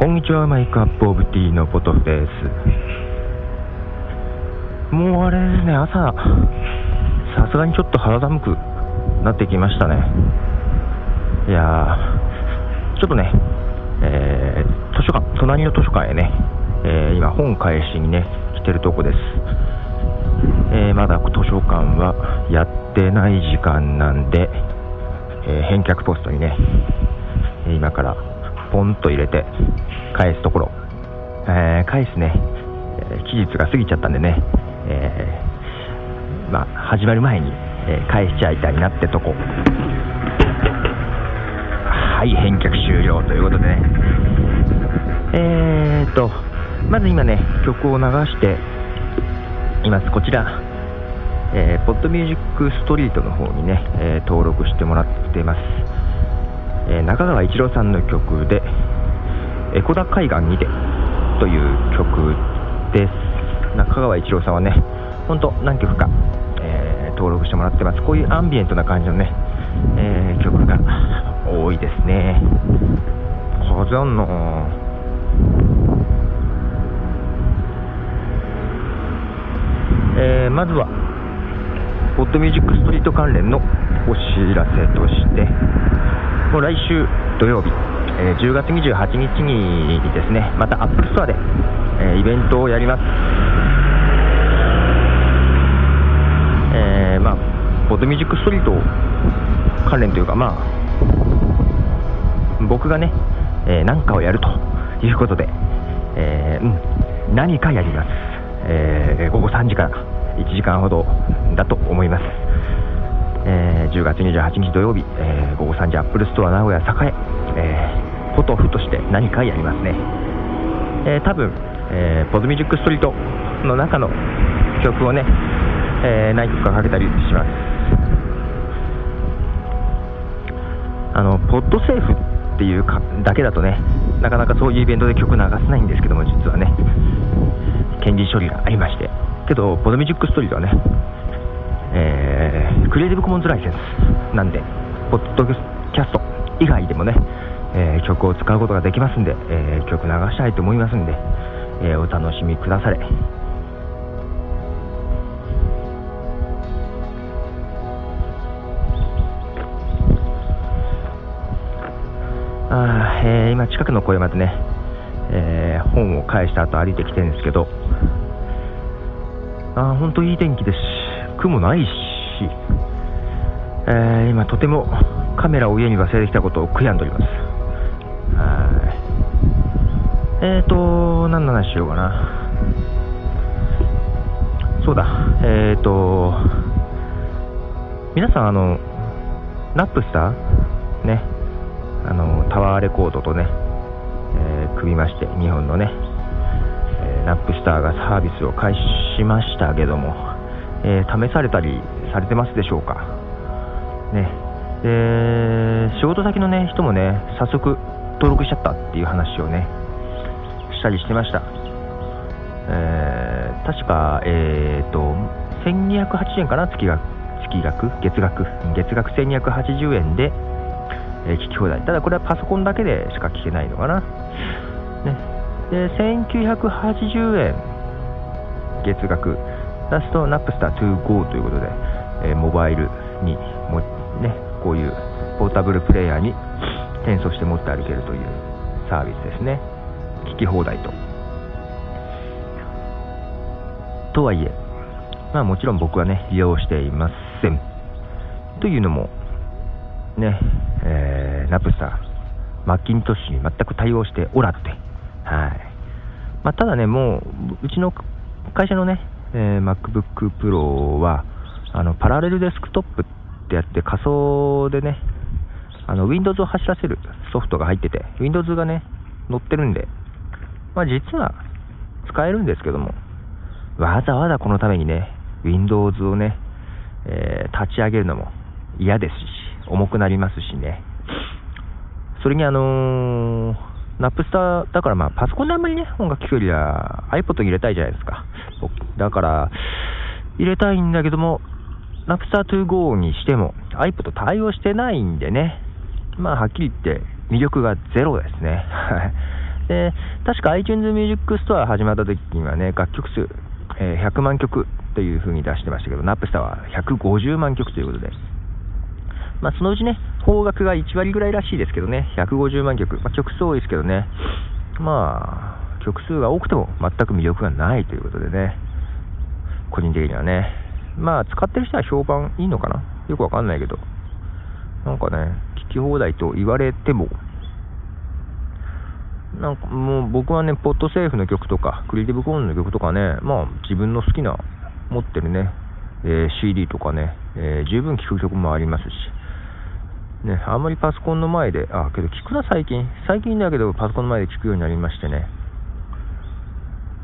こんにちは、マイクアップオブティーのポトフです。もうあれね、朝、さすがにちょっと肌寒くなってきましたね。いや、ちょっとね、えー、図書館、隣の図書館へね、えー、今、本返しにね、来てるとこです。えー、まだ図書館はやってない時間なんで、え返却ポストにね、今からポンと入れて返すところ、えー、返すね、え期日が過ぎちゃったんでね、えー、まあ、始まる前に、え返しちゃいたいなってとこ。はい返却終了ということでね。えーとまず今ね曲を流しています。こちら。えー、ポッドミュージックストリートの方にね、えー、登録してもらってます、え、中川一郎さんの曲で「エコダ海岸にて」という曲です。中川一郎さんはね本当何曲か、え登録してもらってます。こういうアンビエントな感じのね、え曲が多いですね。風あんなえー、まずはホットミュージックストリート関連のお知らせとして、もう来週土曜日、えー、10月28日にですね、また Apple Store で、えー、イベントをやります。えー、まあ、ホットミュージックストリート関連というか、まあ、僕がね、えー、かをやるということで、えー、うん、何かやります。えー、午後3時から1時間ほどだと思います、10月28日土曜日、えー、午後3時 Apple Store 名古屋栄、えー、ポトフとして何かやりますね、えー、多分、えー、ホットミュージックストリートの中の曲をね、えー、何曲かかけたりします。あのポッドセーフっていうかだけだとねなかなかそういうイベントで曲流せないんですけども実はね。権利処理がありまして。けど、ポドミュージックストリートはね、えー、クリエイティブコモンズライセンスなんで、ポッドキャスト以外でもね、えー、曲を使うことができますんで、えー、曲流したいと思いますんで、えお楽しみくだされ。あえ、今、近くの小山でね、え、本を返した後歩いてきてるんですけど、本当いい天気ですし雲ないし、えー、今とてもカメラを家に忘れてきたことを悔やんでおります。はいえーと何の話しようかな。そうだ。えーと皆さんあのナップスター？ね。あのタワーレコードとね、えー、組みまして日本のねナップスターがサービスを開始しましたけども、えー、試されたりされてますでしょうか、ね、で仕事先の、ね、人もね早速登録しちゃったっていう話をねしたりしてました、えー、確か、えーと、1208円かな？月額月額？月額？月額1280円で、えー、聞き放題。ただこれはパソコンだけでしか聞けないのかな、ね。で1980円。月額。出すとナップスター 2GO ということで、えー、モバイルにも、ね、こういうポータブルプレイヤーに転送して持って歩けるというサービスですね。聞き放題と。とはいえまあもちろん僕はね利用していません。というのもね、えー、ナプスターマッキントッシュに全く対応しておらってはい。まあ、ただね、もううちの会社のね、えー、MacBook Pro はあのパラレルデスクトップってやって仮想でね、あの Windows を走らせるソフトが入ってて、Windows がね、載ってるんで、まあ、実は使えるんですけども、わざわざこのためにね、Windows をね、えー、立ち上げるのも嫌ですし、重くなりますしね、それにあのーナップスターだからまあパソコンであんまりね、音楽聴くよりは iPod 入れたいじゃないですか。だから、入れたいんだけども、ナップスター 2GO にしても iPod 対応してないんでね、まあはっきり言って魅力がゼロですね。で、確か iTunes Music Store 始まった時にはね、楽曲数、えー、100万曲という風に出してましたけど、ナップスターは150万曲ということで、まあ、そのうちね、方角が1割ぐらいらしいですけどね、150万曲、まあ、曲数多いですけどね、まあ、曲数が多くても全く魅力がないということでね、個人的にはね、まあ、使ってる人は評判いいのかな？よくわかんないけど、なんかね、聞き放題と言われても、なんかもう僕はね、ポッドセーフの曲とか、クリエイティブコーンの曲とかね、まあ自分の好きな、持ってるね、えー、CD とかね、えー、十分聴く曲もありますし、ね、あんまりパソコンの前で、あ、けど聞くな最近、最近だけどパソコンの前で聞くようになりましてね、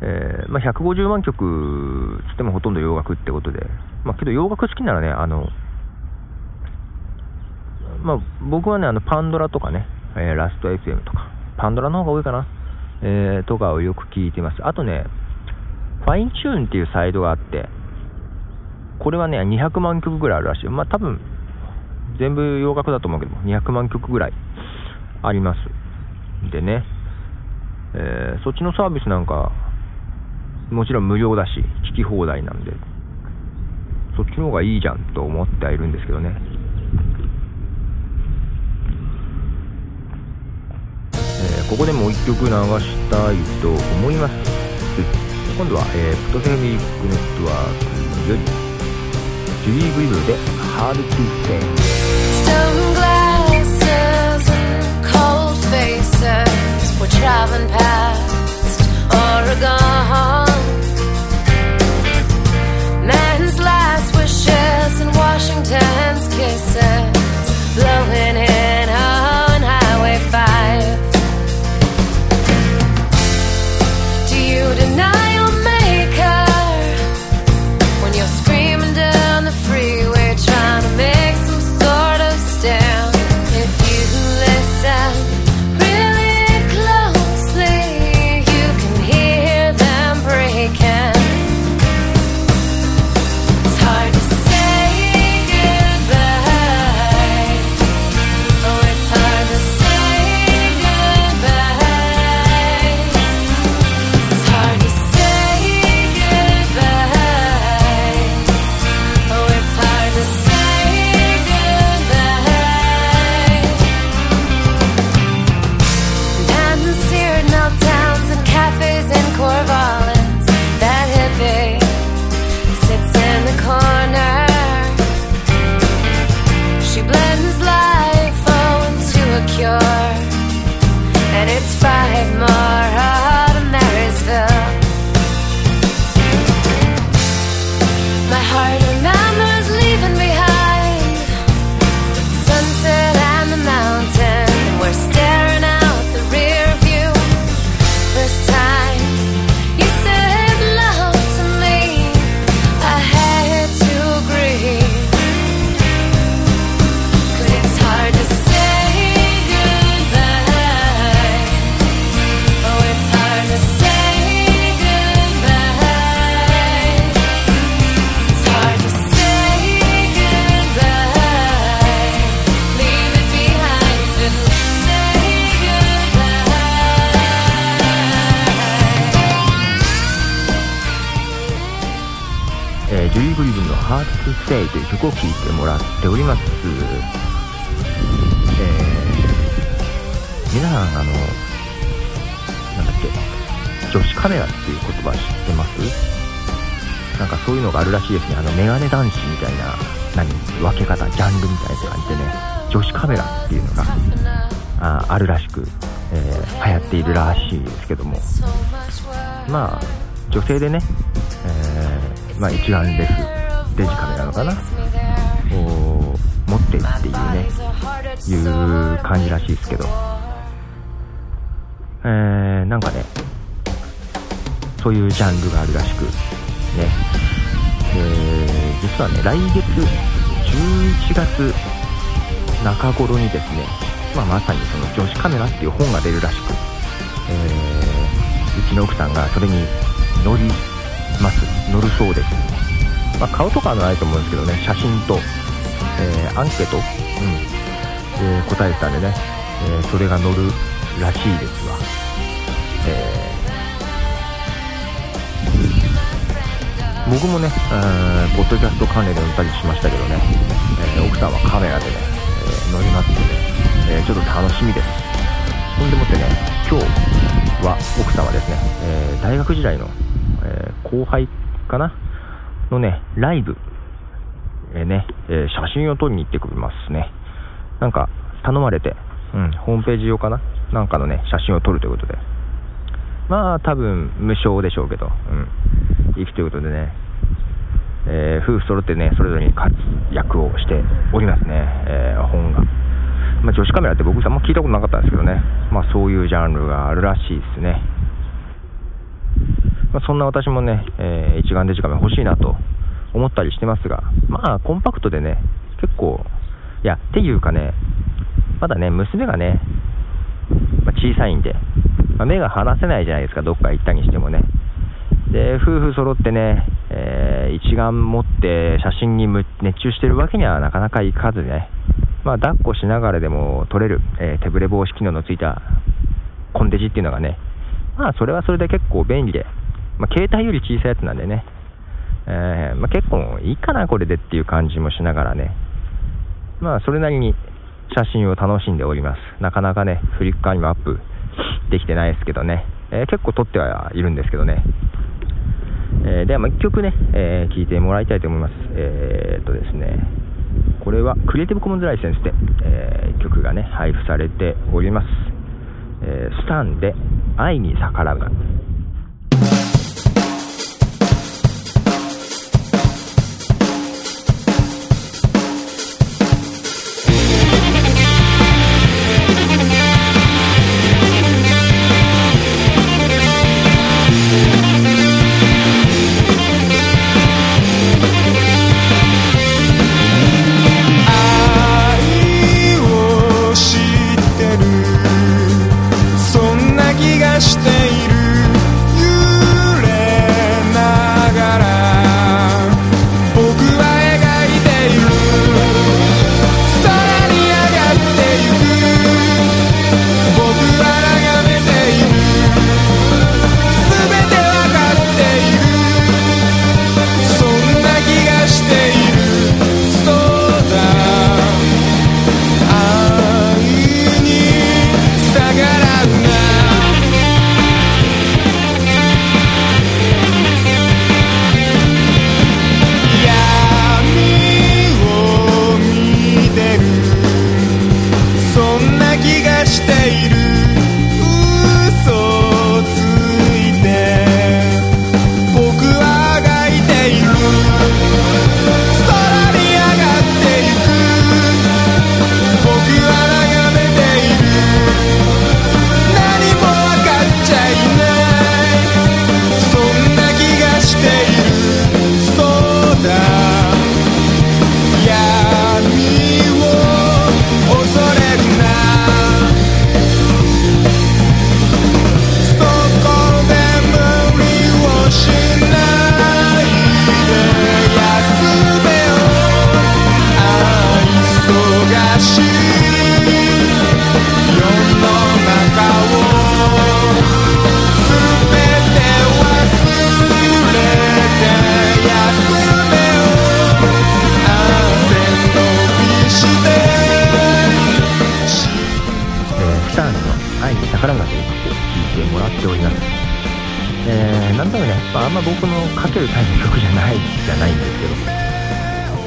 えー、まあ、150万曲つってもほとんど洋楽ってことで、まあ、けど洋楽好きならね、あの、まあ、僕はね、あの、パンドラとかね、えー、ラスト FM とか、パンドラの方が多いかな、えー、とかをよく聞いてます。あとね、ファインチューンっていうサイトがあって、これはね、200万曲ぐらいあるらしい。まあ、多分、全部洋楽だと思うけども、200万曲ぐらいあります。でね、えー、そっちのサービスなんか、もちろん無料だし、聞き放題なんで、そっちの方がいいじゃんと思ってはいるんですけどね。えー、ここでもう一曲流したいと思います。今度は、えー、プトセミックネットワークより、ジュリー・グリブルで how to do things. Stone and cold faces were traveling past Oregon. 曲を聴いてもらっております。えー、皆さん、あの、なんだっけ、女子カメラっていう言葉知ってます？なんかそういうのがあるらしいですね。あの、メガネ男子みたいな、何、分け方、ジャンルみたいな感じでね、女子カメラっていうのが、ああるらしく、えー、流行っているらしいですけども、まあ、女性でね、えー、まあ一眼レフデジカメなのかないう感じらしいですけど。えー、なんかねそういうジャンルがあるらしくね。えー、実はね来月11月中頃にですね、まあ、まさにその女子カメラっていう本が出るらしく、えー、うちの奥さんがそれに乗ります乗るそうです。まあ、顔とかはないと思うんですけどね、写真と、えー、アンケート、うん、えー、答えたんでね、えー、それが乗るらしいですわ、えー、僕もね、えポッドキャスト関連で乗ったりしましたけどね、え奥さんはカメラでね、え乗りますんで、ね、えちょっと楽しみです。ほんでもってね今日は奥さんはですね、え大学時代の、え後輩かな？のねライブえー、ね、えー、写真を撮りに行ってくれますね。なんか頼まれて、うん、ホームページ用かな？なんかのね写真を撮るということで。まあ多分無償でしょうけど、うん、行くということでね、えー、夫婦揃ってね、それぞれに活躍をしておりますね、えー、本が。まあ、女子カメラって僕さんも聞いたことなかったんですけどね、まあ、そういうジャンルがあるらしいですね。まあ、そんな私もね、えー、一眼デジカメ欲しいなと思ったりしてますが、まあ、コンパクトでね、結構、や、っていうかね、まだね、娘がね、まあ、小さいんで、まあ、目が離せないじゃないですか、どっか行ったにしてもね。で、夫婦揃ってね、えー、一眼持って写真に熱中してるわけにはなかなかいかずね、まあ、抱っこしながらでも撮れる、えー、手ぶれ防止機能のついたコンデジっていうのがね、まあ、それはそれで結構便利で、まあ、携帯より小さいやつなんでね、えー、まあ、結構いいかな、これでっていう感じもしながらね、まあ、それなりに写真を楽しんでおります。なかなかね、フリッカーにもアップできてないですけどね、えー、結構撮ってはいるんですけどね。えー、では、1曲ね、えー、聴いてもらいたいと思います。えー、っとですね、これはクリエイティブコモンズライセンスで、えー、曲がね、配布されております。えスタンで愛に逆らうな。mosteiro. ターンの愛に宝村という曲を聴いてもらっております。えー、なんとなくね、まあ、あんま僕のかけるタイプの曲じゃないじゃないんですけど、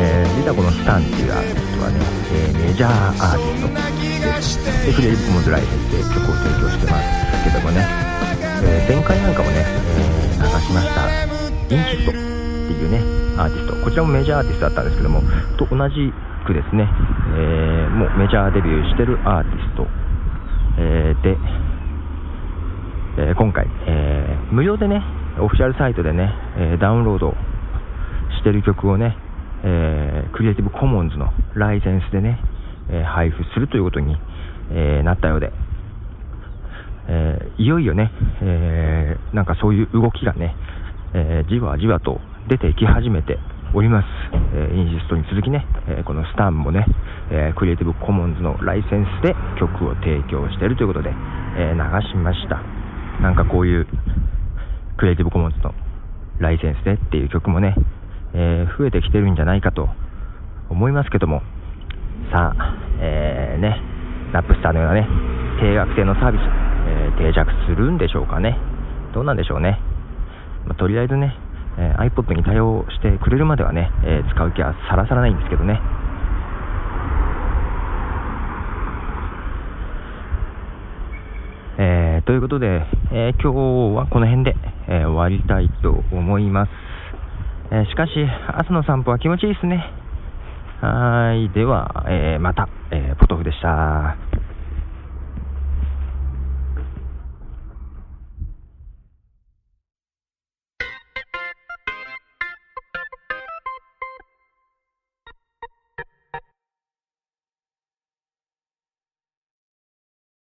えー、実はこのスタンっていうアーティストはね、えー、メジャーアーティスト。ですでクリエイティブモズライセンスで曲を提供してます。けどもね、えー、前回なんかもね、え流しました。インチットっていうねアーティスト。こちらもメジャーアーティストだったんですけどもと同じくですね、えもうメジャーデビューしてるアーティスト、えで、え今回、え無料でねオフィシャルサイトでね、えダウンロードしてる曲をね、え、クリエイティブコモンズのライセンスでね、え、配布するということに、え、なったようで、えいよいよね、えなんかそういう動きがね、えじわじわと出てき始めております。えインシストに続きね、えこのスタンもね、えクリエイティブコモンズのライセンスで曲を提供しているということで、え流しました。なんかこういうクリエイティブコモンズのライセンスでっていう曲もね、え、増えてきてるんじゃないかと思いますけども、さあ、えー、ね、ナップスターのようなね、定額制のサービス、え、定着するんでしょうかね。どうなんでしょうね。まあ、とりあえずね、え iPod に対応してくれるまではね、え使う気はさらさらないんですけどね。えー、ということで、えー、今日はこの辺で、えー、終わりたいと思います。えしかし、朝の散歩は気持ちいいですね。はい。では、えまた、えポトフでした。